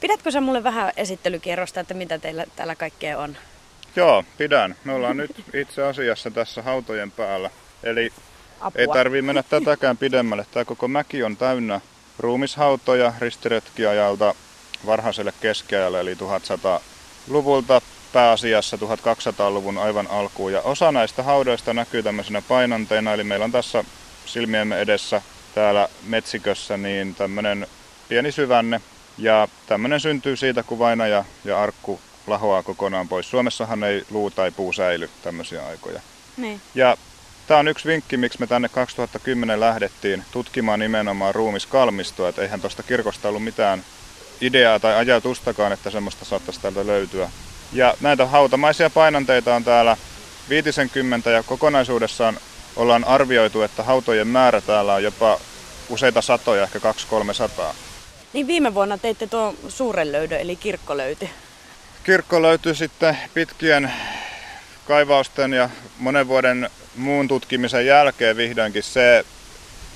Pidätkö sä mulle vähän esittelykierrosta, että mitä teillä täällä kaikkea on? Joo, pidän. Me ollaan nyt itse asiassa tässä hautojen päällä. Eli Apua. ei tarvii mennä tätäkään pidemmälle. Tämä koko mäki on täynnä ruumishautoja ristiretkiajalta varhaiselle keskiajalle, eli 1100-luvulta pääasiassa 1200-luvun aivan alkuun. Ja osa näistä haudoista näkyy tämmöisenä painanteina, eli meillä on tässä silmiemme edessä täällä metsikössä niin tämmöinen pieni syvänne. Ja tämmöinen syntyy siitä, kun vainaja ja arkku lahoaa kokonaan pois. Suomessahan ei luu tai puu säily tämmöisiä aikoja. Niin. Ja tämä on yksi vinkki, miksi me tänne 2010 lähdettiin tutkimaan nimenomaan ruumiskalmistoa. Että eihän tuosta kirkosta ollut mitään ideaa tai ajatustakaan, että semmoista saattaisi täältä löytyä. Ja näitä hautamaisia painanteita on täällä 50 ja kokonaisuudessaan ollaan arvioitu, että hautojen määrä täällä on jopa useita satoja, ehkä 200-300. Niin viime vuonna teitte tuon suuren löydön, eli kirkko löytyi. Kirkko löytyi sitten pitkien kaivausten ja monen vuoden muun tutkimisen jälkeen vihdoinkin. Se,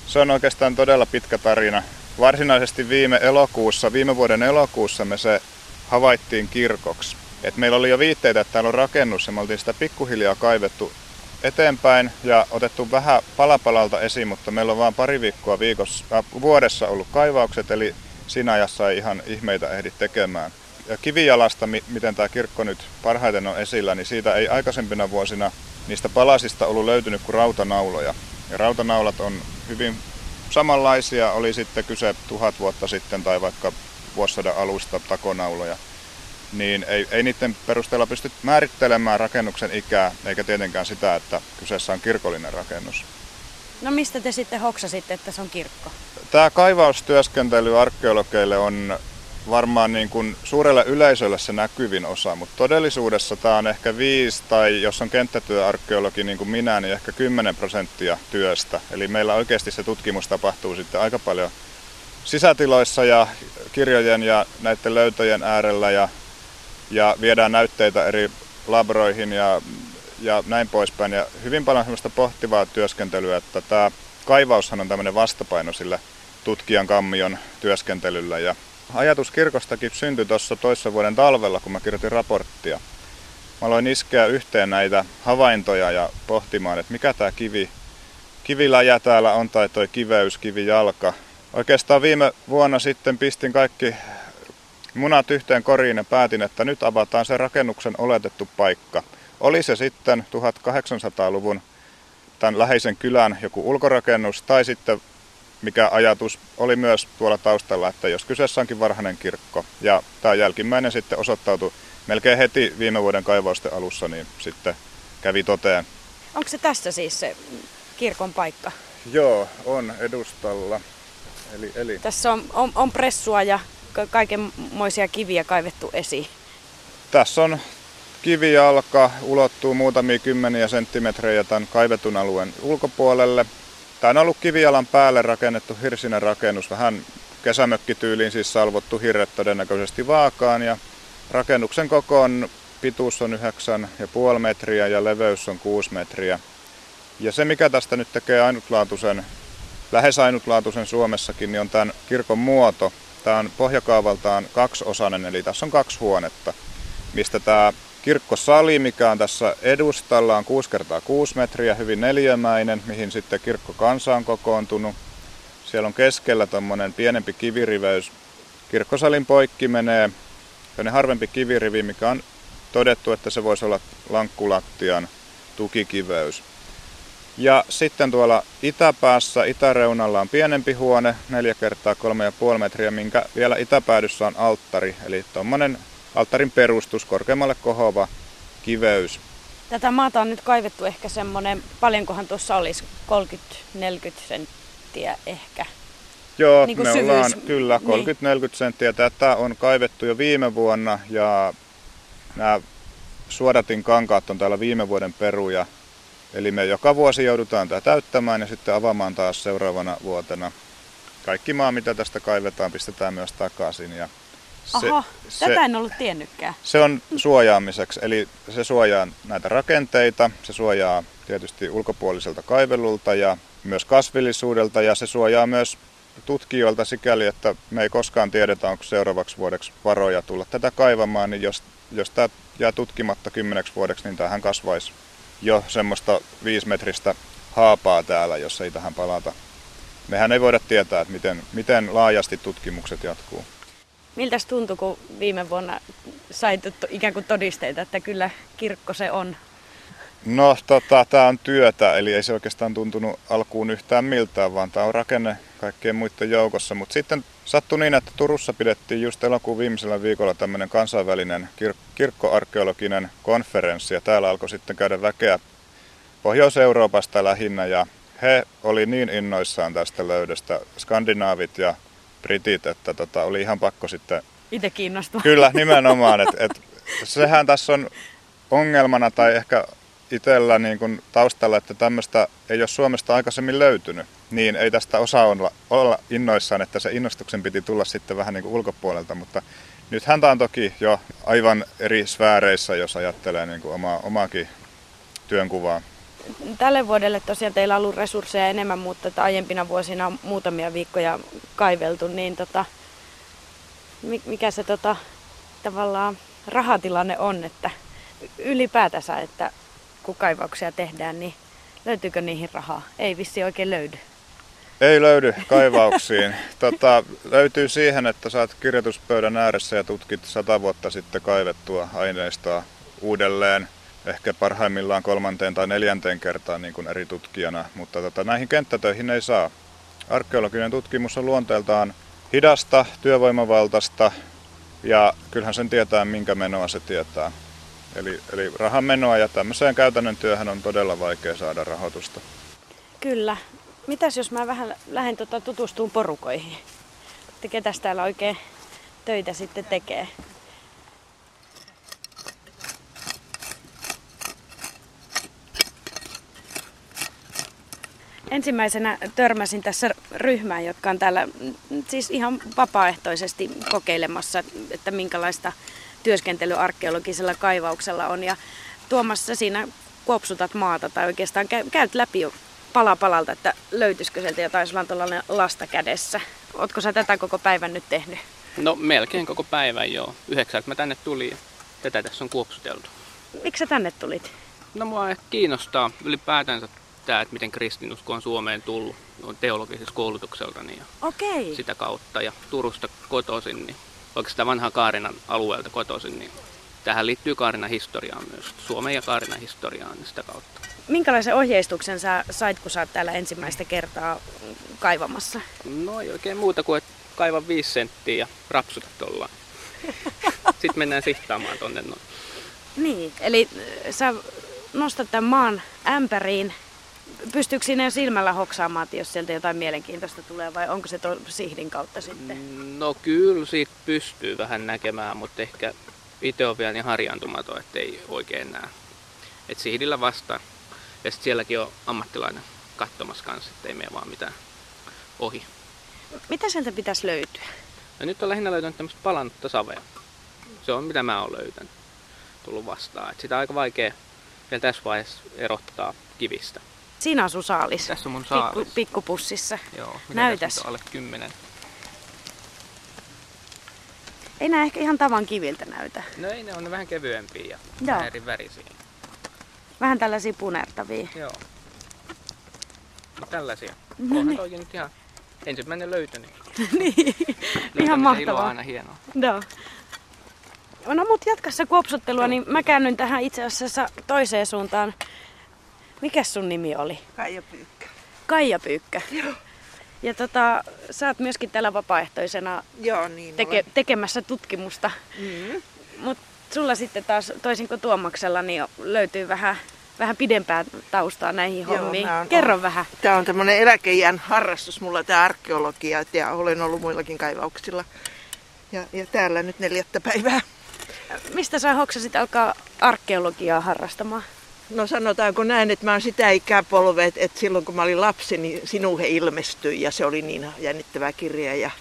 se on oikeastaan todella pitkä tarina. Varsinaisesti viime elokuussa, viime vuoden elokuussa me se havaittiin kirkoksi. Et meillä oli jo viitteitä, että täällä on rakennus ja me oltiin sitä pikkuhiljaa kaivettu eteenpäin ja otettu vähän palapalalta esiin, mutta meillä on vain pari viikkoa viikossa, äh, vuodessa ollut kaivaukset, eli siinä ajassa ei ihan ihmeitä ehdi tekemään. Ja kivijalasta, miten tämä kirkko nyt parhaiten on esillä, niin siitä ei aikaisempina vuosina niistä palasista ollut löytynyt kuin rautanauloja. Ja rautanaulat on hyvin samanlaisia, oli sitten kyse tuhat vuotta sitten tai vaikka vuosisadan alusta takonauloja niin ei, ei niiden perusteella pysty määrittelemään rakennuksen ikää, eikä tietenkään sitä, että kyseessä on kirkollinen rakennus. No mistä te sitten hoksasitte, että se on kirkko? Tämä kaivaustyöskentely arkeologeille on varmaan niin kuin suurelle yleisölle se näkyvin osa, mutta todellisuudessa tämä on ehkä viisi tai jos on kenttätyöarkeologi niin kuin minä, niin ehkä 10 prosenttia työstä. Eli meillä oikeasti se tutkimus tapahtuu sitten aika paljon sisätiloissa ja kirjojen ja näiden löytöjen äärellä ja ja viedään näytteitä eri labroihin ja, ja näin poispäin. Ja hyvin paljon sellaista pohtivaa työskentelyä, että tämä kaivaushan on tämmöinen vastapaino sille tutkijan kammion työskentelyllä. Ja ajatus kirkostakin syntyi tuossa toissa vuoden talvella, kun mä kirjoitin raporttia. Mä aloin iskeä yhteen näitä havaintoja ja pohtimaan, että mikä tämä kivi, kiviläjä täällä on tai toi kiveys, kivijalka. Oikeastaan viime vuonna sitten pistin kaikki munat yhteen koriin ja päätin, että nyt avataan se rakennuksen oletettu paikka. Oli se sitten 1800-luvun tämän läheisen kylän joku ulkorakennus tai sitten mikä ajatus oli myös tuolla taustalla, että jos kyseessä onkin varhainen kirkko. Ja tämä jälkimmäinen sitten osoittautui melkein heti viime vuoden kaivausten alussa, niin sitten kävi toteen. Onko se tässä siis se kirkon paikka? Joo, on edustalla. Eli, eli. Tässä on, on, on pressua ja kaikenmoisia kiviä kaivettu esiin? Tässä on kivijalka, ulottuu muutamia kymmeniä senttimetrejä tämän kaivetun alueen ulkopuolelle. Tämä on ollut kivijalan päälle rakennettu hirsinen rakennus, vähän kesämökkityyliin siis salvottu hirret todennäköisesti vaakaan ja rakennuksen koko on pituus on 9,5 metriä ja leveys on 6 metriä. Ja se mikä tästä nyt tekee ainutlaatuisen, lähes ainutlaatuisen Suomessakin, niin on tämän kirkon muoto. Tämä on pohjakaavaltaan kaksiosainen, eli tässä on kaksi huonetta, mistä tämä kirkkosali, mikä on tässä edustalla, on 6 x 6 metriä, hyvin neliömäinen, mihin sitten kirkko kansa on kokoontunut. Siellä on keskellä tuommoinen pienempi kiviriveys. Kirkkosalin poikki menee harvempi kivirivi, mikä on todettu, että se voisi olla lankkulattian tukikiveys. Ja sitten tuolla itäpäässä, itäreunalla on pienempi huone, 4 kertaa 3,5 metriä, minkä vielä itäpäädyssä on alttari. Eli tuommoinen alttarin perustus, korkeammalle kohova kiveys. Tätä maata on nyt kaivettu ehkä semmoinen, paljonkohan tuossa olisi, 30-40 senttiä ehkä. Joo, niin me syvyys. ollaan kyllä 30-40 niin. senttiä. Tätä on kaivettu jo viime vuonna ja nämä suodatin kankaat on täällä viime vuoden peruja. Eli me joka vuosi joudutaan tämä täyttämään ja sitten avaamaan taas seuraavana vuotena. Kaikki maa, mitä tästä kaivetaan, pistetään myös takaisin. Ja Aha, se, tätä en ollut tiennytkään. Se on suojaamiseksi, eli se suojaa näitä rakenteita, se suojaa tietysti ulkopuoliselta kaivellulta ja myös kasvillisuudelta ja se suojaa myös tutkijoilta sikäli, että me ei koskaan tiedetä, onko seuraavaksi vuodeksi varoja tulla tätä kaivamaan, niin jos, jos tämä jää tutkimatta kymmeneksi vuodeksi, niin tähän kasvaisi jo semmoista viisimetristä haapaa täällä, jos ei tähän palata. Mehän ei voida tietää, että miten, miten laajasti tutkimukset jatkuu. Miltä tuntui, kun viime vuonna sait ikään kuin todisteita, että kyllä kirkko se on? No, tota, tämä on työtä, eli ei se oikeastaan tuntunut alkuun yhtään miltään, vaan tämä on rakenne kaikkien muiden joukossa. Mutta sitten sattui niin, että Turussa pidettiin just elokuun viimeisellä viikolla tämmöinen kansainvälinen kir- kirkkoarkeologinen konferenssi, ja täällä alkoi sitten käydä väkeä Pohjois-Euroopasta lähinnä, ja he oli niin innoissaan tästä löydöstä, skandinaavit ja britit, että tota, oli ihan pakko sitten... Itse kiinnostua. Kyllä, nimenomaan. Et, et, sehän tässä on ongelmana tai ehkä itsellä niin kun taustalla, että tämmöistä ei ole Suomesta aikaisemmin löytynyt, niin ei tästä osaa olla, olla innoissaan, että se innostuksen piti tulla sitten vähän niin kuin ulkopuolelta, mutta nyt häntä on toki jo aivan eri sfääreissä, jos ajattelee niin kuin omaa, omaakin työnkuvaa. Tälle vuodelle tosiaan teillä on ollut resursseja enemmän, mutta että aiempina vuosina on muutamia viikkoja kaiveltu, niin tota, mikä se tota, tavallaan rahatilanne on, että ylipäätänsä, että kun kaivauksia tehdään, niin löytyykö niihin rahaa? Ei vissi oikein löydy. Ei löydy kaivauksiin. tota, löytyy siihen, että saat kirjoituspöydän ääressä ja tutkit sata vuotta sitten kaivettua aineistoa uudelleen. Ehkä parhaimmillaan kolmanteen tai neljänteen kertaan niin kuin eri tutkijana, mutta tota, näihin kenttätöihin ei saa. Arkeologinen tutkimus on luonteeltaan hidasta, työvoimavaltaista ja kyllähän sen tietää, minkä menoa se tietää. Eli, eli rahan menoa ja tämmöiseen käytännön työhön on todella vaikea saada rahoitusta. Kyllä. Mitäs jos mä vähän lähden tota tutustuun porukoihin? Että ketäs täällä oikein töitä sitten tekee? Ensimmäisenä törmäsin tässä ryhmään, jotka on täällä siis ihan vapaaehtoisesti kokeilemassa, että minkälaista työskentely arkeologisella kaivauksella on. Ja tuomassa siinä kuopsutat maata tai oikeastaan käyt läpi jo pala palalta, että löytyisikö sieltä jotain, sulla on tuollainen lasta kädessä. Ootko sä tätä koko päivän nyt tehnyt? No melkein koko päivän joo. Yhdeksältä mä tänne tulin ja tätä tässä on kuopsuteltu. Miksi sä tänne tulit? No mua kiinnostaa ylipäätänsä tämä, että miten kristinusko on Suomeen tullut on teologisessa koulutukselta niin Okei. sitä kautta. Ja Turusta kotoisin, niin oikeastaan vanhaa Kaarinan alueelta kotoisin, niin tähän liittyy Kaarinan historiaan myös, Suomen ja Kaarinan historiaan niin sitä kautta. Minkälaisen ohjeistuksen sä sait, kun sä oot täällä ensimmäistä kertaa kaivamassa? No ei oikein muuta kuin, että kaiva viisi senttiä ja rapsuta tuolla. Sitten mennään sihtaamaan tonne noin. Niin, eli sä nostat tämän maan ämpäriin. Pystyykö sinne jo silmällä hoksaamaan, jos sieltä jotain mielenkiintoista tulee vai onko se sihdin kautta sitten? No kyllä siitä pystyy vähän näkemään, mutta ehkä itse on vielä niin harjaantumaton, että ei oikein näe. Et sihdillä vastaan. Ja sitten sielläkin on ammattilainen katsomassa kanssa, että ei mene vaan mitään ohi. Mitä sieltä pitäisi löytyä? No nyt on lähinnä löytänyt tämmöistä palannutta savea. Se on mitä mä oon löytänyt. Tullut vastaan. Et sitä on aika vaikea vielä tässä vaiheessa erottaa kivistä. Siinä on sun saalis. Tässä on mun saalis. Pikku, pikkupussissa. Joo, Näytäs. alle kymmenen. Ei nää ehkä ihan tavan kiviltä näytä. No ei, ne on vähän kevyempiä ja Joo. eri värisiä. Vähän tällaisia punertavia. Joo. No tällaisia. No Onhan niin. toikin nyt ihan ensimmäinen löytöni. niin, ihan mahtavaa. aina hienoa. Joo. No mut jatka se kuopsuttelua, niin mä käännyn tähän itse asiassa toiseen suuntaan. Mikäs sun nimi oli? Kaija Pyykkä. Kaija Pyykkä. Joo. Ja tota, sä oot myöskin täällä vapaaehtoisena Joo, niin teke, tekemässä tutkimusta. Mm. Mutta sulla sitten taas, toisin kuin Tuomaksella, niin löytyy vähän, vähän pidempää taustaa näihin Joo, hommiin. oon- Kerro vähän. Tämä on tämmöinen eläkeijän harrastus mulla, tämä arkeologia, ja olen ollut muillakin kaivauksilla. Ja, ja täällä nyt neljättä päivää. Mistä sä hoksasit alkaa arkeologiaa harrastamaan? No sanotaanko näin, että mä oon sitä ikäpolvea, että, että silloin kun mä olin lapsi, niin sinuhe ilmestyi ja se oli niin jännittävä kirja. Ja,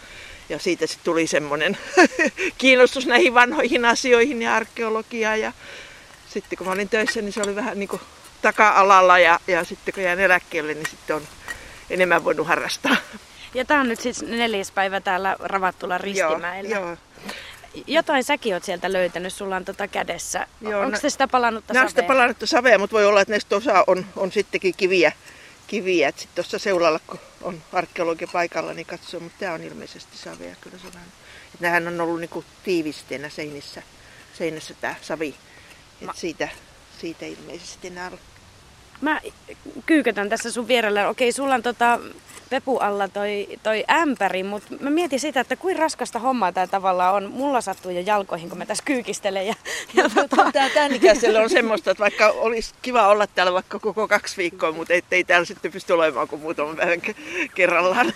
ja siitä sitten tuli semmoinen kiinnostus näihin vanhoihin asioihin ja arkeologiaan. Ja sitten kun mä olin töissä, niin se oli vähän niin kuin taka-alalla ja, ja sitten kun jäin eläkkeelle, niin sitten on enemmän voinut harrastaa. Ja tämä on nyt siis neljäs päivä täällä Ravattula ristimäellä. Joo, joo. Jotain säkin oot sieltä löytänyt, sulla on tota kädessä. Joo, Onko no- se sitä palannutta on sitä savea? palannutta savea, mutta voi olla, että näistä osa on, on sittenkin kiviä. kiviä. Sitten tuossa seulalla, kun on arkeologi paikalla, niin katsoo, mutta tämä on ilmeisesti savea. Kyllä se vähän. Et nämähän on ollut niinku tiivisteenä seinissä, seinässä tämä savi. Et Ma- siitä, siitä ilmeisesti nämä Mä kyykötän tässä sun vierellä. Okei, sulla on tota pepu alla toi, toi ämpäri, mutta mä mietin sitä, että kuinka raskasta hommaa tämä tavallaan on. Mulla sattuu jo jalkoihin, kun mä tässä kyykistelen. Ja, ja tota, Tämä tämän ikäisellä on semmoista, että vaikka olisi kiva olla täällä vaikka koko kaksi viikkoa, mutta ettei täällä sitten pysty olemaan kuin muutaman päivän ke- kerrallaan.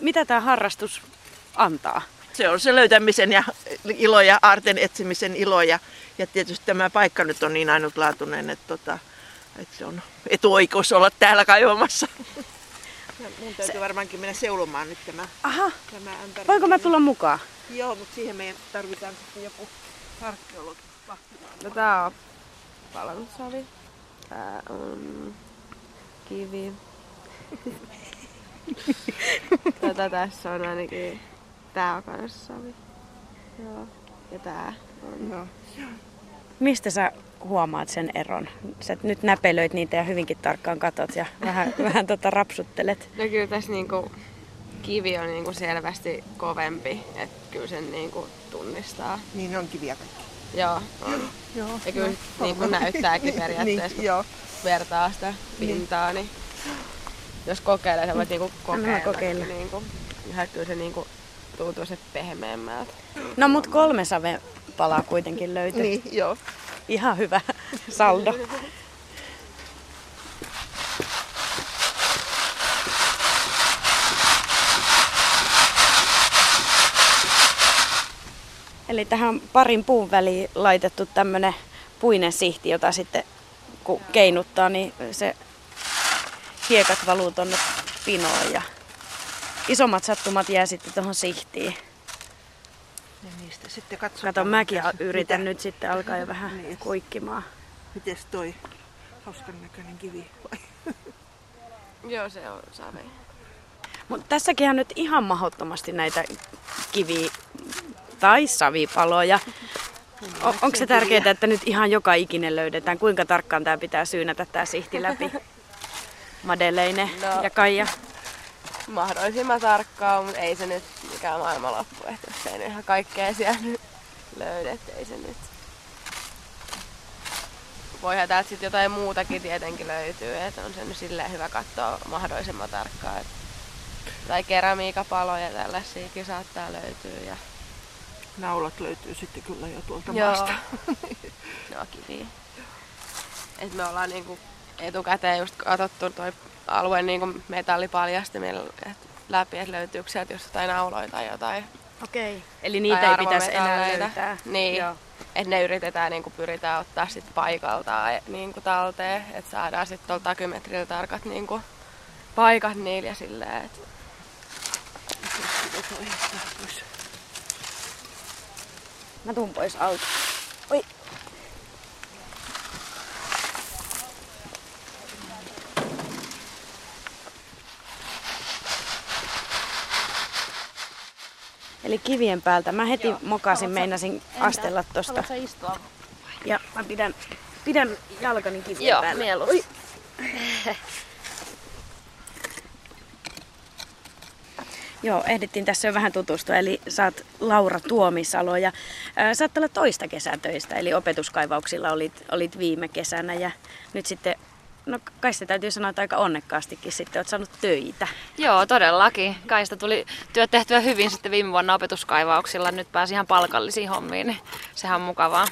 mitä tämä harrastus antaa? Se on se löytämisen ja ilo ja aarten etsimisen ilo. Ja, ja tietysti tämä paikka nyt on niin ainutlaatuinen, että, tota, että se on etuoikeus olla täällä kaivamassa. Ja mun täytyy varmaankin mennä seulomaan nyt tämä, Aha, tämä ämpäri. voinko mä tulla mukaan? Joo, mutta siihen meidän tarvitaan sitten joku arkeologi. No tää on palannut savi. Tää on kivi. Tätä tässä on ainakin. Tää on kans savi. Joo. Ja tää on. Joo. Mistä sä huomaat sen eron? Sä nyt näpelöit niitä ja hyvinkin tarkkaan katot ja vähän, vähän tota rapsuttelet. No kyllä tässä niinku kivi on niinku selvästi kovempi. Että kyllä sen niinku tunnistaa. Niin on kiviä kaikki. Joo, on. Joo. Ja kyllä niinku näyttääkin periaatteessa, Niin, kun joo. vertaa sitä pintaa, niin jos kokeilee, sä voit niinku kokeilla. kokeilla. Niinku, kyllä se niinku tuntuu se pehmeämmältä. No mut kolme save palaa kuitenkin löytyi. Niin, joo. Ihan hyvä saldo. Eli tähän parin puun väliin laitettu tämmönen puinen sihti, jota sitten kun keinuttaa, niin se hiekat valuu tonne pinoon ja isommat sattumat jää sitten tuohon sihtiin. Ja niistä sitten katsotaan. Kato, mäkin mitäs- yritän mitä- nyt sitten alkaa jo vähän Niin. kuikkimaan. Mites toi hauskan näköinen kivi vai? Joo, se on savi. Mutta tässäkin on nyt ihan mahdottomasti näitä kivi- tai savipaloja. O- onko se tärkeää, että nyt ihan joka ikinen löydetään? Kuinka tarkkaan tämä pitää syynätä tämä sihti läpi? Madeleine No. ja Kaija. Mahdollisimman tarkkaa, mutta ei se nyt mikään maailmanloppu, että jos ei nyt ihan kaikkea siellä nyt löydä, ei se nyt. Voihan täältä sitten jotain muutakin tietenkin löytyy, että on se nyt silleen hyvä katsoa mahdollisimman tarkkaan. Et, tai keramiikapaloja tällaisiakin saattaa löytyä. Ja, Naulat löytyy sitten kyllä jo tuolta Joo. maasta. no kiviä. Et me ollaan niinku etukäteen just katsottu toi alue niinku metallipaljastimilla et läpi, että löytyykö sieltä just jotain nauloja tai jotain. Okei. Eli niitä ei pitäisi enää löytää. Niin. Joo. Että ne yritetään, niinku pyritään ottaa sit paikaltaan niinku talteen, että saadaan sitten tuolta takymetrillä tarkat niinku paikat niillä ja silleen, että Mä tuun pois alta. Eli kivien päältä. Mä heti mokasin, meinasin astella tosta. istua? Ja mä pidän, pidän jalkani kivien Joo, päällä. mieluusti. Joo, ehdittiin tässä jo vähän tutustua. Eli sä oot Laura Tuomisalo ja ää, sä oot tällä toista kesätöistä. Eli opetuskaivauksilla olit, olit viime kesänä ja nyt sitten, no kai se täytyy sanoa, että aika onnekkaastikin sitten oot saanut töitä. Joo, todellakin. Kaista tuli työt tehtyä hyvin sitten viime vuonna opetuskaivauksilla. Nyt pääsi ihan palkallisiin hommiin, niin sehän on mukavaa.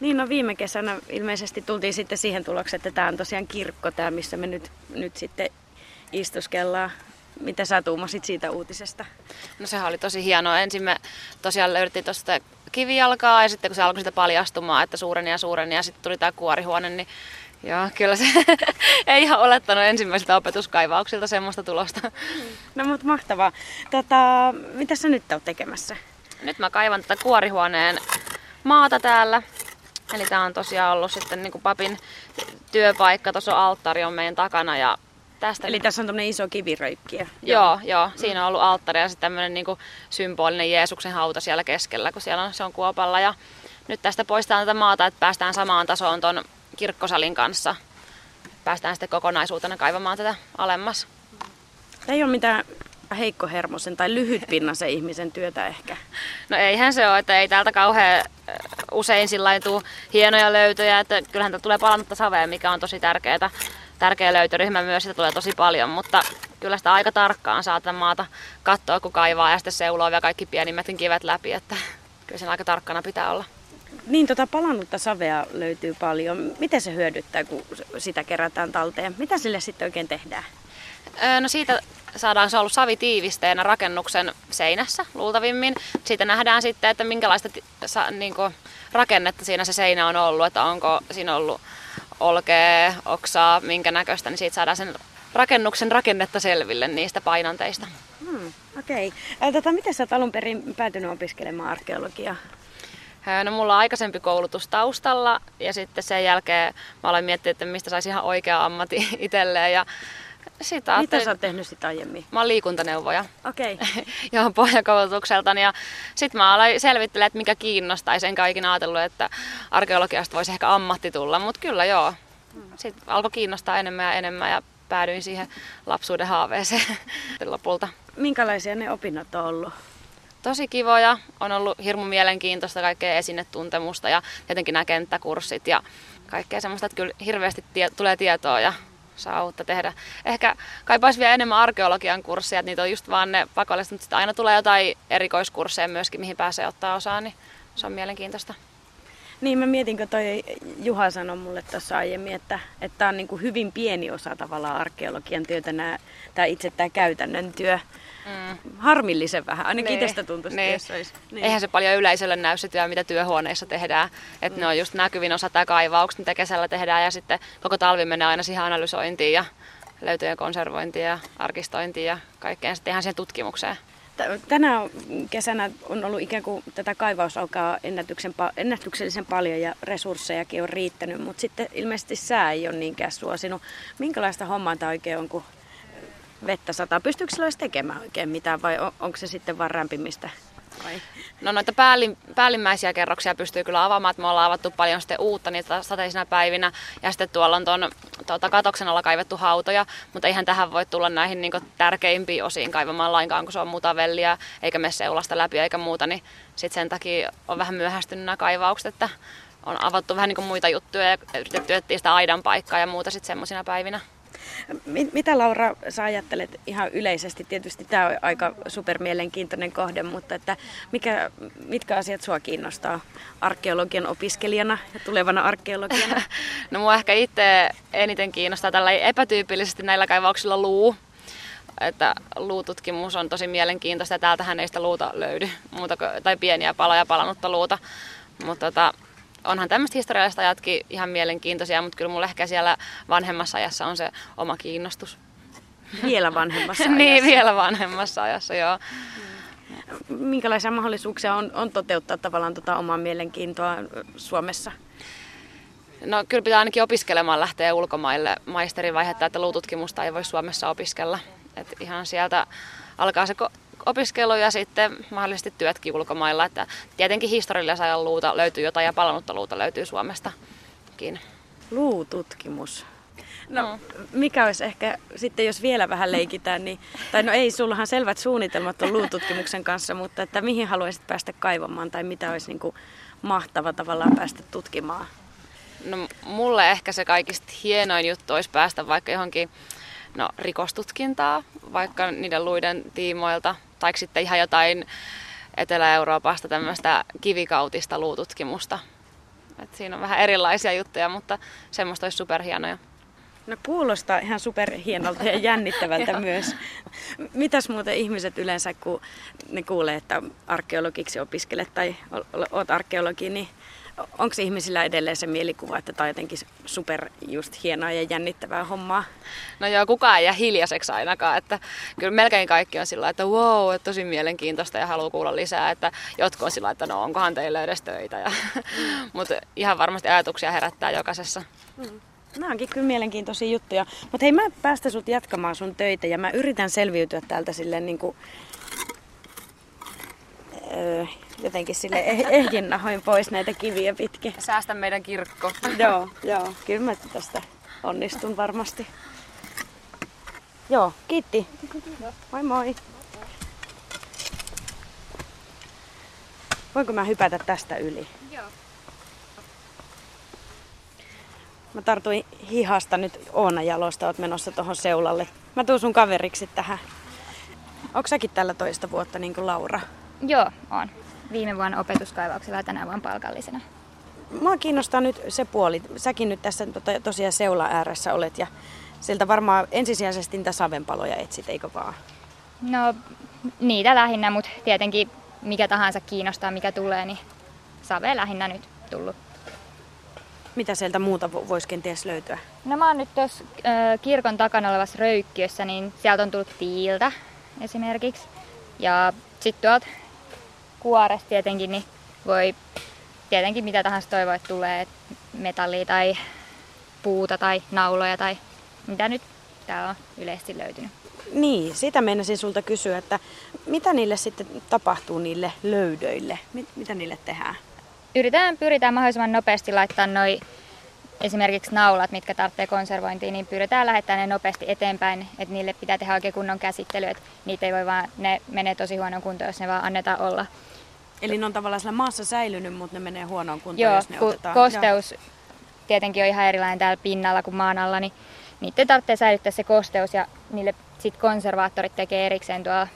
Niin, no viime kesänä ilmeisesti tultiin sitten siihen tulokseen, että tämä on tosiaan kirkko, tämä missä me nyt, nyt sitten istuskellaan. Mitä sä tuumasit siitä uutisesta? No sehän oli tosi hienoa. Ensin me tosiaan löydettiin tuosta kivijalkaa ja sitten kun se alkoi sitä paljastumaan, että suureni ja suureni ja sitten tuli tämä kuorihuone, niin joo, kyllä se ei ihan olettanut ensimmäisiltä opetuskaivauksilta semmoista tulosta. No mut mahtavaa. Tota, mitä sä nyt oot tekemässä? Nyt mä kaivan tätä kuorihuoneen maata täällä. Eli tää on tosiaan ollut sitten niin papin työpaikka. Tuossa alttari on meidän takana ja tästä Eli tässä on tämmöinen iso kiviröikkiä. Joo, joo. Siinä on ollut alttari ja sitten tämmöinen niinku symbolinen Jeesuksen hauta siellä keskellä, kun siellä on, se on kuopalla. Ja nyt tästä poistetaan tätä maata, että päästään samaan tasoon ton kirkkosalin kanssa. Päästään sitten kokonaisuutena kaivamaan tätä alemmas. Tämä ei ole mitään heikkohermosen tai lyhytpinnasen ihmisen työtä ehkä. No eihän se ole, että ei täältä kauhean usein sillä tuu hienoja löytöjä, että kyllähän täältä tulee palannutta savea, mikä on tosi tärkeää. Tärkeä löytöryhmä myös, sitä tulee tosi paljon, mutta kyllä sitä aika tarkkaan saa tätä maata katsoa, kun kaivaa ja sitten seuloo vielä kaikki pienimmätkin kivet läpi, että kyllä sen aika tarkkana pitää olla. Niin, tota palannutta savea löytyy paljon. Miten se hyödyttää, kun sitä kerätään talteen? Mitä sille sitten oikein tehdään? Öö, no siitä saadaan se ollut savitiivisteenä rakennuksen seinässä luultavimmin. Siitä nähdään sitten, että minkälaista sa, niin kuin, rakennetta siinä se seinä on ollut, että onko siinä ollut olkea, oksaa, minkä näköistä, niin siitä saadaan sen rakennuksen rakennetta selville niistä painanteista. Hmm, Okei. Okay. Tota, miten sä oot alun perin päätynyt opiskelemaan arkeologiaa? No mulla on aikaisempi koulutus taustalla ja sitten sen jälkeen mä aloin miettiä, että mistä saisi ihan oikea ammatti itselleen. Ja sitä Mitä sä oot tehnyt sitä aiemmin? Mä oon liikuntaneuvoja. Okei. Okay. Johon pohjakoulutukseltani. Ja sitten mä aloin selvittelemään, että mikä kiinnostaisi. Enkä ikinä ajatellut, että arkeologiasta voisi ehkä ammatti tulla, mutta kyllä joo. Sitten alkoi kiinnostaa enemmän ja enemmän ja päädyin siihen lapsuuden haaveeseen lopulta. Minkälaisia ne opinnot on ollut? Tosi kivoja. On ollut hirmu mielenkiintoista kaikkea esinetuntemusta ja tietenkin nämä kenttäkurssit ja kaikkea semmoista, että kyllä hirveästi tie- tulee tietoa ja saa uutta tehdä. Ehkä kaipaisi vielä enemmän arkeologian kursseja, että niitä on just vaan ne pakolliset, mutta sitten aina tulee jotain erikoiskursseja myöskin, mihin pääsee ottaa osaa, niin se on mielenkiintoista. Niin, mä mietin, kun toi Juha sanoi mulle tuossa aiemmin, että tämä on niin kuin hyvin pieni osa tavallaan arkeologian työtä, tämä itse tämä käytännön työ. Mm. Harmillisen vähän, ainakin niin. itsestä tuntuisi, niin. olisi. Niin. Eihän se paljon yleisölle näy se työ, mitä työhuoneissa tehdään. Että mm. ne on just näkyvin osa tämä kaivaukset, mitä kesällä tehdään ja sitten koko talvi menee aina siihen analysointiin ja löytöjen konservointiin ja arkistointiin ja kaikkeen sitten ihan siihen tutkimukseen. Tänä kesänä on ollut ikään kuin tätä kaivaus alkaa ennätyksellisen paljon ja resurssejakin on riittänyt, mutta sitten ilmeisesti sää ei ole niinkään suosinut. Minkälaista hommaa tämä oikein on, kun vettä sataa? Pystyykö sillä edes tekemään oikein mitään vai on, onko se sitten vain rämpimistä? Vai? No noita päällim, päällimmäisiä kerroksia pystyy kyllä avaamaan, että me ollaan avattu paljon sitten uutta niitä sateisina päivinä ja sitten tuolla on tuon tuota, katoksen alla kaivettu hautoja, mutta eihän tähän voi tulla näihin niin tärkeimpiin osiin kaivamaan lainkaan, kun se on mutavellia eikä mene seulasta läpi eikä muuta, niin sitten sen takia on vähän myöhästynyt nämä kaivaukset, että on avattu vähän niin muita juttuja ja yritetty etsiä sitä aidan paikkaa ja muuta sitten semmoisina päivinä. Mitä Laura sä ajattelet ihan yleisesti? Tietysti tämä on aika supermielenkiintoinen kohde, mutta että mikä, mitkä asiat sua kiinnostaa arkeologian opiskelijana ja tulevana arkeologina? no mua ehkä itse eniten kiinnostaa tällä epätyypillisesti näillä kaivauksilla luu. Että luututkimus on tosi mielenkiintoista ja täältähän ei sitä luuta löydy, muuta tai pieniä paloja palannutta luuta. Mutta tota, onhan tämmöistä historialliset ajatkin ihan mielenkiintoisia, mutta kyllä mulla ehkä siellä vanhemmassa ajassa on se oma kiinnostus. Vielä vanhemmassa ajassa? niin, vielä vanhemmassa ajassa, joo. Minkälaisia mahdollisuuksia on, on toteuttaa tavallaan tota omaa mielenkiintoa Suomessa? No kyllä pitää ainakin opiskelemaan lähteä ulkomaille maisterivaihetta, että luututkimusta ei voi Suomessa opiskella. Et ihan sieltä alkaa se opiskelu ja sitten mahdollisesti työtkin ulkomailla. Että tietenkin historiallisen luuta löytyy jotain ja palannutta luuta löytyy Suomestakin. Luututkimus. No, mm. mikä olisi ehkä sitten, jos vielä vähän leikitään, niin, tai no ei, sullahan selvät suunnitelmat on luututkimuksen kanssa, mutta että mihin haluaisit päästä kaivamaan tai mitä olisi niin kuin mahtava tavallaan päästä tutkimaan? No mulle ehkä se kaikista hienoin juttu olisi päästä vaikka johonkin no, rikostutkintaa, vaikka niiden luiden tiimoilta, tai sitten ihan jotain Etelä-Euroopasta tämmöistä kivikautista luututkimusta. Et siinä on vähän erilaisia juttuja, mutta semmoista olisi superhienoja. No kuulostaa ihan superhienolta ja jännittävältä myös. Mitäs muuten ihmiset yleensä, kun ne kuulee, että arkeologiksi opiskelet tai oot arkeologi, niin onko ihmisillä edelleen se mielikuva, että tämä on jotenkin super just hienoa ja jännittävää hommaa? No joo, kukaan ei jää hiljaiseksi ainakaan. Että kyllä melkein kaikki on sillä että wow, että tosi mielenkiintoista ja haluaa kuulla lisää. Että jotkut on sillä että no onkohan teillä edes töitä. Ja, mutta ihan varmasti ajatuksia herättää jokaisessa. Mm. Nämä onkin kyllä mielenkiintoisia juttuja. Mutta hei, mä päästä sut jatkamaan sun töitä ja mä yritän selviytyä täältä silleen niin kuin, öö, jotenkin sille eh- ehjin nahoin pois näitä kiviä pitkin. Säästä meidän kirkko. joo, joo. Kyllä mä tästä onnistun varmasti. Joo, kiitti. Moi moi. Voinko mä hypätä tästä yli? Joo. Mä tartuin hihasta nyt Oona jalosta, oot menossa tuohon seulalle. Mä tuun sun kaveriksi tähän. Onko säkin tällä toista vuotta niin kuin Laura? Joo, on. Viime vuonna opetuskaivauksella ja tänä vuonna palkallisena. Mua kiinnostaa nyt se puoli. Säkin nyt tässä tota, tosiaan seula ääressä olet ja sieltä varmaan ensisijaisesti niitä savenpaloja etsit, eikö vaan? No niitä lähinnä, mutta tietenkin mikä tahansa kiinnostaa, mikä tulee, niin save lähinnä nyt tullut. Mitä sieltä muuta vo- voisi kenties löytyä? No mä oon nyt tuossa kirkon takana olevassa röykkiössä, niin sieltä on tullut tiiltä esimerkiksi. Ja sitten tuolta kuoresta tietenkin, niin voi tietenkin mitä tahansa toivoa, että tulee että metallia tai puuta tai nauloja tai mitä nyt täällä on yleisesti löytynyt. Niin, sitä meinasin sulta kysyä, että mitä niille sitten tapahtuu niille löydöille? Mit, mitä niille tehdään? Yritetään, pyritään mahdollisimman nopeasti laittaa noi esimerkiksi naulat, mitkä tarvitsee konservointiin, niin pyritään lähettämään ne nopeasti eteenpäin, että niille pitää tehdä oikein kunnon käsittely, että niitä ei voi vaan, ne menee tosi huonoon kuntoon, jos ne vaan annetaan olla. Eli ne on tavallaan siellä maassa säilynyt, mutta ne menee huonoon kuntoon, Joo, jos ne kun otetaan. kosteus tietenkin on ihan erilainen täällä pinnalla kuin maan alla, niin niiden tarvitsee säilyttää se kosteus ja niille sit konservaattorit tekee erikseen tuo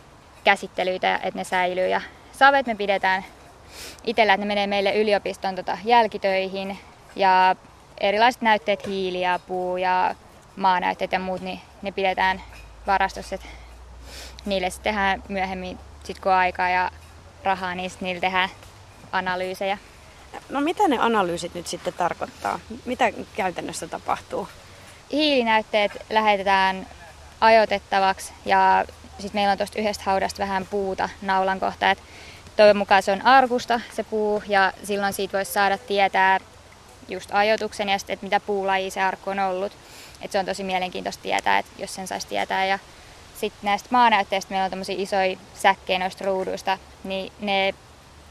käsittelyitä, että ne säilyy. Ja savet me pidetään itsellä, että ne menee meille yliopiston tota, jälkitöihin ja erilaiset näytteet, hiili ja puu ja maanäytteet ja muut, niin ne pidetään varastossa, että niille sitten tehdään myöhemmin, sit kun on aikaa ja rahaa, niin niillä tehdään analyysejä. No mitä ne analyysit nyt sitten tarkoittaa? Mitä käytännössä tapahtuu? hiilinäytteet lähetetään ajoitettavaksi ja sitten meillä on tuosta yhdestä haudasta vähän puuta naulan kohta. Et toivon mukaan se on arkusta se puu ja silloin siitä voisi saada tietää just ajoituksen ja sit, että mitä puulajia se arkku on ollut. Et se on tosi mielenkiintoista tietää, että jos sen saisi tietää. Ja sitten näistä maanäytteistä meillä on tämmöisiä isoja säkkejä noista ruuduista, niin ne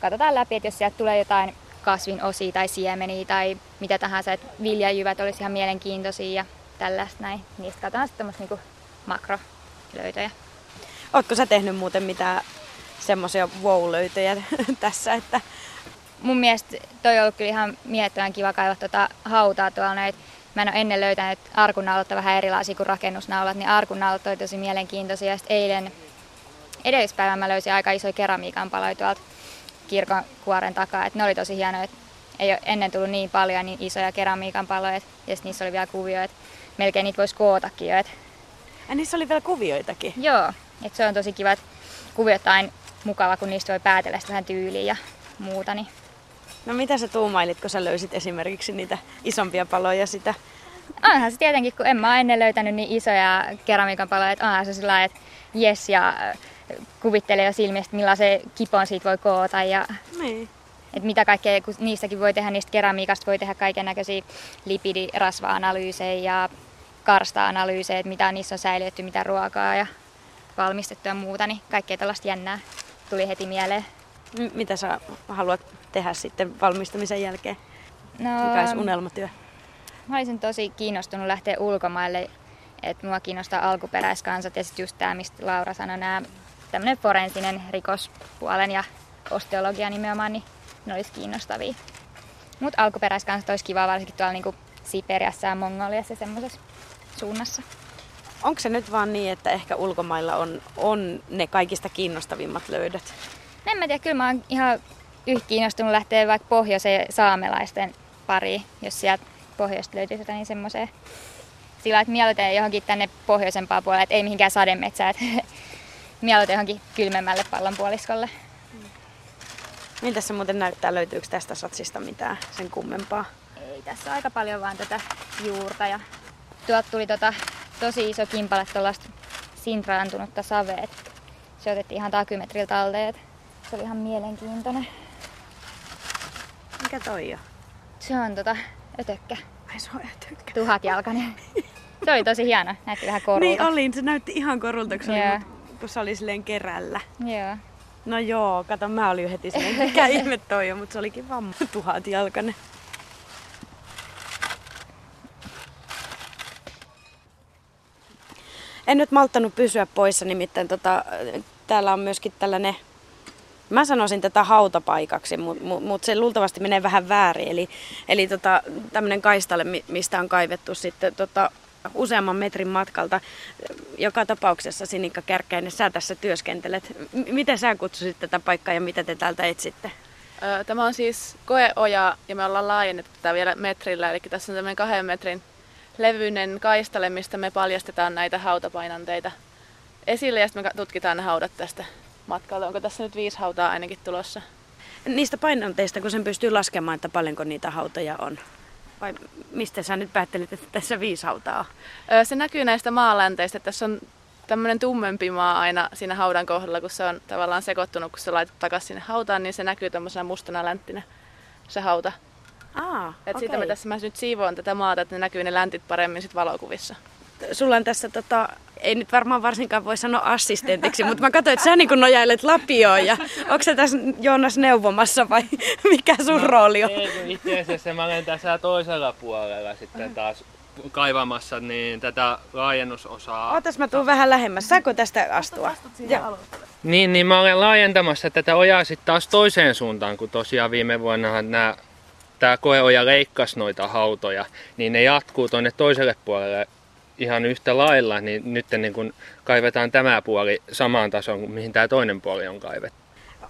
katsotaan läpi, että jos sieltä tulee jotain kasvin osia tai siemeniä tai mitä tahansa, että viljajyvät olisi ihan mielenkiintoisia ja tällaista näin. Niistä katsotaan sitten tämmöistä niinku makrolöytöjä. Ootko sä tehnyt muuten mitään semmoisia wow-löytöjä tässä, että Mun mielestä toi on ollut kyllä ihan mielettömän kiva kaivaa tuota hautaa tuolla näitä. Mä en ole ennen löytänyt arkunaulat vähän erilaisia kuin rakennusnaulat, niin arkunaulat oli tosi mielenkiintoisia. Sitten eilen edellispäivänä mä löysin aika isoja keramiikan paloja tuolta kirkon kuoren takaa. Et ne oli tosi hienoja, että ei ole ennen tullut niin paljon niin isoja keramiikan paloja. Et, ja niissä oli vielä kuvioita, että melkein niitä voisi kootakin jo. Et, ja niissä oli vielä kuvioitakin? joo, et se on tosi kiva, että kuviot on aina mukava, kun niistä voi päätellä sitä vähän tyyliä ja muuta. Niin No mitä sä tuumailit, kun sä löysit esimerkiksi niitä isompia paloja sitä? onhan se tietenkin, kun en mä ennen löytänyt niin isoja keramiikan paloja, että onhan se sillä että jes ja äh, kuvittelee jo silmistä, millaisen kipon siitä voi koota ja Niin. että mitä kaikkea, kun niistäkin voi tehdä, niistä keramiikasta voi tehdä kaiken näköisiä lipidirasva-analyysejä ja karsta-analyysejä, että mitä niissä on säilytetty, mitä ruokaa ja valmistettu ja muuta, niin kaikkea tällaista jännää tuli heti mieleen. M- mitä sä haluat tehdä sitten valmistamisen jälkeen? No, Mikä olisi unelmatyö? Mä olisin tosi kiinnostunut lähteä ulkomaille, että mua kiinnostaa alkuperäiskansat ja sitten just tämä, mistä Laura sanoi, nämä tämmöinen forensinen rikospuolen ja osteologia nimenomaan, niin ne olisi kiinnostavia. Mutta alkuperäiskansat olisi kiva varsinkin tuolla niinku Siperiassa ja Mongoliassa semmoisessa suunnassa. Onko se nyt vaan niin, että ehkä ulkomailla on, on ne kaikista kiinnostavimmat löydöt? En mä tiedä, kyllä mä oon ihan kiinnostunut lähteä vaikka pohjoiseen saamelaisten pariin, jos sieltä pohjoista löytyisi jotain niin semmoiseen. Sillä että mieluiten johonkin tänne pohjoisempaan puolelle, että ei mihinkään sademetsään, että mieluiten johonkin kylmemmälle pallonpuoliskolle. Miltä se muuten näyttää? Löytyykö tästä satsista mitään sen kummempaa? Ei, tässä on aika paljon vaan tätä juurta ja tuolta tuli tota, tosi iso kimpale tuollaista sintraantunutta savea. Se otettiin ihan takymetriltä et se oli ihan mielenkiintoinen. Mikä toi on? Se on tota ötökkä. Ai sua ei tykkää. tuhatjalkainen. Se oli tosi hieno, näytti vähän korulta. Niin oli, se näytti ihan korulta, kun se, oli, Joo. mut- kun se oli silleen kerällä. Joo. No joo, kato mä olin jo heti silleen, mikä ihme toi on, mutta se olikin vaan tuhatjalkainen. En nyt malttanut pysyä poissa, nimittäin tota, täällä on myöskin tällainen, mä sanoisin tätä hautapaikaksi, mutta mut, mut se luultavasti menee vähän väärin. Eli, eli tota, tämmöinen kaistalle, mi- mistä on kaivettu sitten tota, useamman metrin matkalta. Joka tapauksessa Sinikka Kärkkäinen, sä tässä työskentelet. M- miten sä kutsusit tätä paikkaa ja mitä te täältä etsitte? Tämä on siis koeoja ja me ollaan laajennettu tätä vielä metrillä, eli tässä on tämmöinen kahden metrin levyinen kaistale, mistä me paljastetaan näitä hautapainanteita esille ja sitten me tutkitaan ne haudat tästä matkalta. Onko tässä nyt viisi hautaa ainakin tulossa? Niistä painanteista, kun sen pystyy laskemaan, että paljonko niitä hautoja on. Vai mistä sä nyt päättelit, että tässä viisi hautaa on? Se näkyy näistä maalänteistä, että tässä on tämmöinen tummempi maa aina siinä haudan kohdalla, kun se on tavallaan sekoittunut, kun se laitat takaisin sinne hautaan, niin se näkyy tämmöisenä mustana länttinä se hauta. Aa, Et siitä me tässä mä nyt siivoon tätä maata, että ne näkyy ne läntit paremmin sit valokuvissa. Sulla on tässä, tota, ei nyt varmaan varsinkaan voi sanoa assistentiksi, mutta mä katsoin, että sä niin nojailet lapioon ja onko se tässä Joonas neuvomassa vai mikä sun rooli on? Ei, itse asiassa mä olen tässä toisella puolella sitten taas kaivamassa niin tätä laajennusosaa. Ootas mä tuun vähän lähemmäs. Saako tästä astua? Niin, niin mä olen laajentamassa tätä ojaa sitten taas toiseen suuntaan, kun tosiaan viime vuonna nämä tämä koeoja leikkasi noita hautoja, niin ne jatkuu tuonne toiselle puolelle ihan yhtä lailla, niin nyt niin kun kaivetaan tämä puoli samaan tasoon kuin mihin tämä toinen puoli on kaivettu.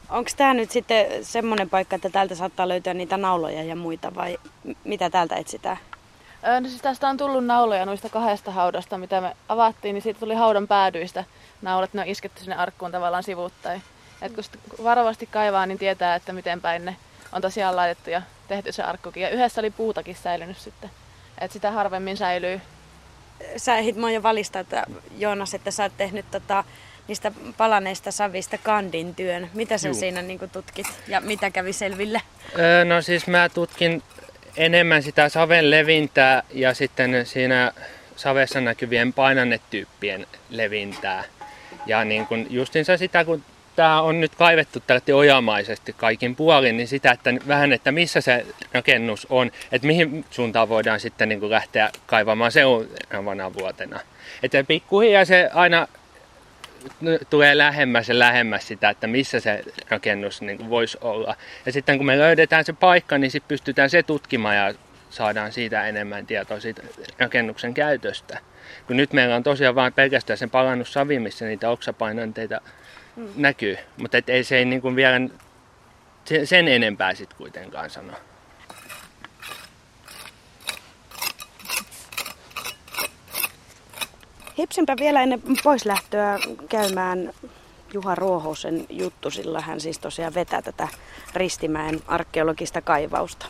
Onko tämä nyt sitten semmoinen paikka, että täältä saattaa löytyä niitä nauloja ja muita vai mitä täältä etsitään? Öö, no siis tästä on tullut nauloja noista kahdesta haudasta, mitä me avattiin, niin siitä tuli haudan päädyistä naulat. Ne on isketty sinne arkkuun tavallaan sivuuttain. Et kun varovasti kaivaa, niin tietää, että miten päin ne on tosiaan laitettu ja tehty se arkkukin. Ja yhdessä oli puutakin säilynyt sitten. Et sitä harvemmin säilyy. Sä ehdit mua jo valistaa, että Joonas, että sä oot tehnyt tota, niistä palaneista savista kandin työn. Mitä sä Juu. siinä niin tutkit ja mitä kävi selville? Öö, no siis mä tutkin enemmän sitä saven levintää ja sitten siinä savessa näkyvien painannetyyppien levintää. Ja niin kun justiinsa sitä, kun tämä on nyt kaivettu tällä ojamaisesti kaikin puolin, niin sitä, että vähän, että missä se rakennus on, että mihin suuntaan voidaan sitten niin kuin lähteä kaivamaan seuraavana vuotena. Että pikkuhiljaa se aina tulee lähemmäs ja lähemmäs sitä, että missä se rakennus niin kuin voisi olla. Ja sitten kun me löydetään se paikka, niin sitten pystytään se tutkimaan ja saadaan siitä enemmän tietoa siitä rakennuksen käytöstä. Kun nyt meillä on tosiaan vain pelkästään sen palannut savi, missä niitä oksapainanteita mm. näkyy. Mutta et ei se ei niin vielä se- sen enempää sitten kuitenkaan sano. Hipsinpä vielä ennen poislähtöä käymään Juha Ruohosen juttu, sillä hän siis tosiaan vetää tätä Ristimäen arkeologista kaivausta.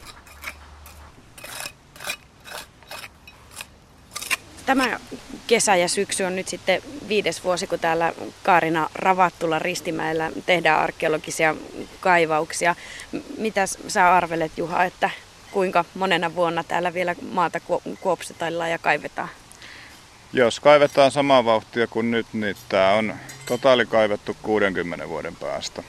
Tämä kesä ja syksy on nyt sitten viides vuosi, kun täällä Kaarina Ravattula Ristimäellä tehdään arkeologisia kaivauksia. Mitä sä arvelet Juha, että kuinka monena vuonna täällä vielä maata kuo- kuopsetaillaan ja kaivetaan? Jos kaivetaan samaa vauhtia kuin nyt, niin tämä on totaalikaivettu 60 vuoden päästä.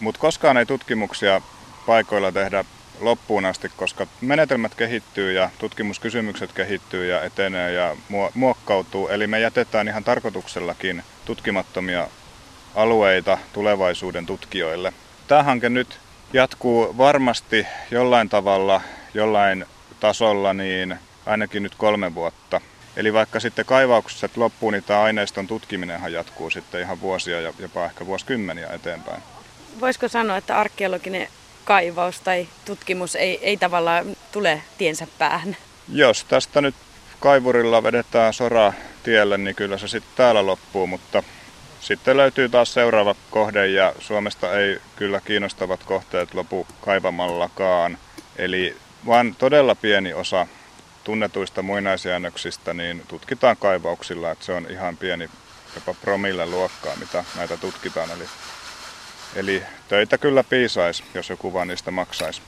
Mutta koskaan ei tutkimuksia paikoilla tehdä loppuun asti, koska menetelmät kehittyy ja tutkimuskysymykset kehittyy ja etenee ja muo- muokkautuu. Eli me jätetään ihan tarkoituksellakin tutkimattomia alueita tulevaisuuden tutkijoille. Tämä hanke nyt jatkuu varmasti jollain tavalla, jollain tasolla, niin ainakin nyt kolme vuotta. Eli vaikka sitten kaivaukset loppuu, niin tämä aineiston tutkiminenhan jatkuu sitten ihan vuosia ja jopa ehkä vuosikymmeniä eteenpäin. Voisiko sanoa, että arkeologinen kaivaus tai tutkimus ei, ei tavallaan tule tiensä päähän? Jos tästä nyt kaivurilla vedetään sora tielle, niin kyllä se sitten täällä loppuu, mutta sitten löytyy taas seuraava kohde ja Suomesta ei kyllä kiinnostavat kohteet lopu kaivamallakaan. Eli vain todella pieni osa tunnetuista muinaisjäännöksistä niin tutkitaan kaivauksilla, että se on ihan pieni jopa promille luokkaa, mitä näitä tutkitaan. Eli, eli töitä kyllä piisaisi, jos joku vaan niistä maksaisi.